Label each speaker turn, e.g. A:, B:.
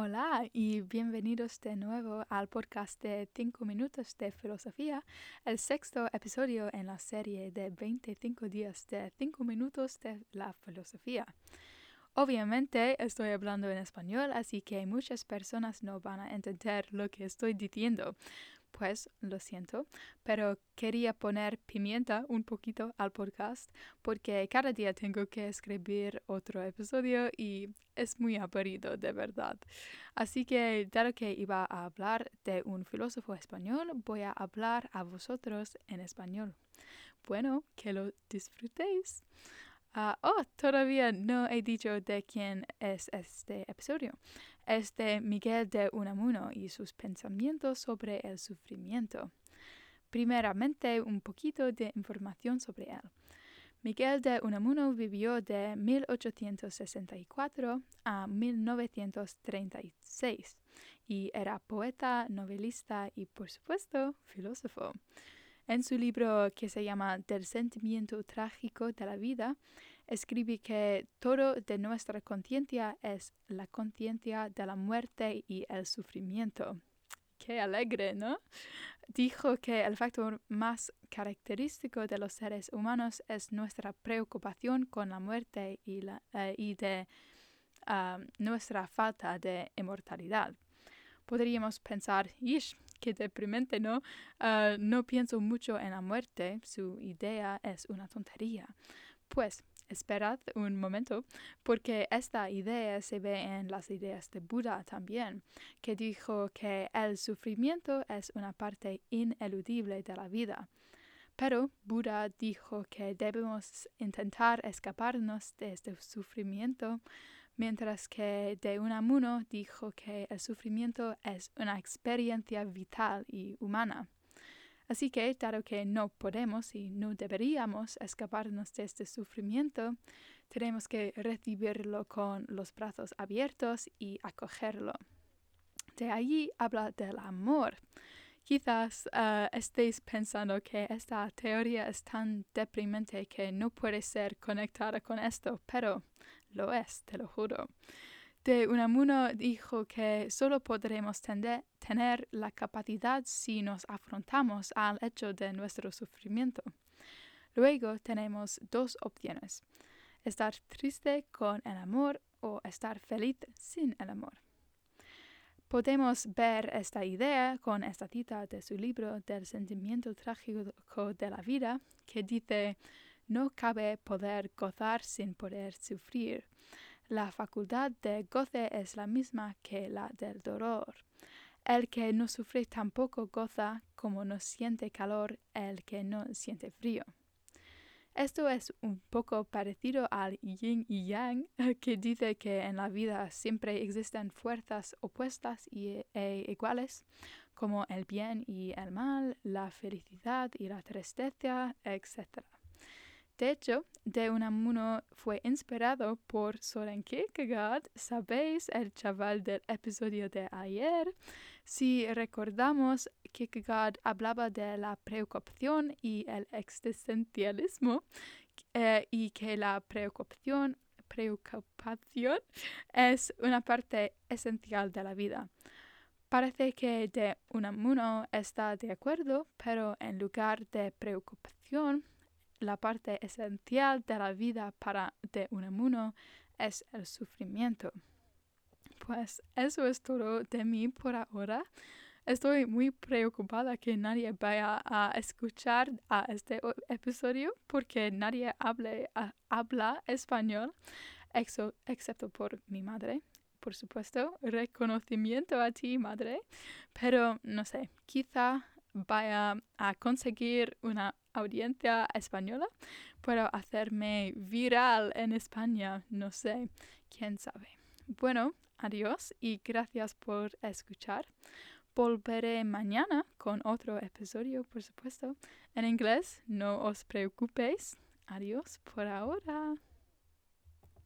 A: Hola y bienvenidos de nuevo al podcast de 5 minutos de filosofía, el sexto episodio en la serie de 25 días de 5 minutos de la filosofía. Obviamente estoy hablando en español, así que muchas personas no van a entender lo que estoy diciendo, pues lo siento, pero quería poner pimienta un poquito al podcast porque cada día tengo que escribir otro episodio y es muy aburrido de verdad. Así que, dado que iba a hablar de un filósofo español, voy a hablar a vosotros en español. Bueno, que lo disfrutéis. Ah, oh, todavía no he dicho de quién es este episodio. Es de Miguel de Unamuno y sus pensamientos sobre el sufrimiento. Primeramente, un poquito de información sobre él. Miguel de Unamuno vivió de 1864 a 1936 y era poeta, novelista y, por supuesto, filósofo. En su libro que se llama Del sentimiento trágico de la vida, escribe que todo de nuestra conciencia es la conciencia de la muerte y el sufrimiento. Qué alegre, ¿no? Dijo que el factor más característico de los seres humanos es nuestra preocupación con la muerte y, la, eh, y de ah, nuestra falta de inmortalidad. Podríamos pensar, qué deprimente, ¿no? Ah, no pienso mucho en la muerte, su idea es una tontería. Pues esperad un momento, porque esta idea se ve en las ideas de Buda también, que dijo que el sufrimiento es una parte ineludible de la vida. Pero Buda dijo que debemos intentar escaparnos de este sufrimiento mientras que de Unamuno dijo que el sufrimiento es una experiencia vital y humana. Así que, dado que no podemos y no deberíamos escaparnos de este sufrimiento, tenemos que recibirlo con los brazos abiertos y acogerlo. De allí habla del amor. Quizás uh, estéis pensando que esta teoría es tan deprimente que no puede ser conectada con esto, pero lo es, te lo juro. De Unamuno dijo que solo podremos tener la capacidad si nos afrontamos al hecho de nuestro sufrimiento. Luego tenemos dos opciones, estar triste con el amor o estar feliz sin el amor. Podemos ver esta idea con esta cita de su libro del sentimiento trágico de la vida, que dice, no cabe poder gozar sin poder sufrir. La facultad de goce es la misma que la del dolor. El que no sufre tampoco goza como no siente calor el que no siente frío. Esto es un poco parecido al yin y yang, que dice que en la vida siempre existen fuerzas opuestas y, e iguales, como el bien y el mal, la felicidad y la tristeza, etc. De hecho, de Unamuno fue inspirado por Soren Kierkegaard, sabéis, el chaval del episodio de ayer. Si recordamos, Kierkegaard hablaba de la preocupación y el existencialismo eh, y que la preocupación, preocupación es una parte esencial de la vida. Parece que de Unamuno está de acuerdo, pero en lugar de preocupación, la parte esencial de la vida para de Unamuno es el sufrimiento. Pues eso es todo de mí por ahora. Estoy muy preocupada que nadie vaya a escuchar a este episodio porque nadie hable, habla español excepto por mi madre. Por supuesto, reconocimiento a ti, madre. Pero no sé, quizá vaya a conseguir una audiencia española, puedo hacerme viral en España, no sé, quién sabe. Bueno, adiós y gracias por escuchar. Volveré mañana con otro episodio, por supuesto, en inglés. No os preocupéis. Adiós por ahora.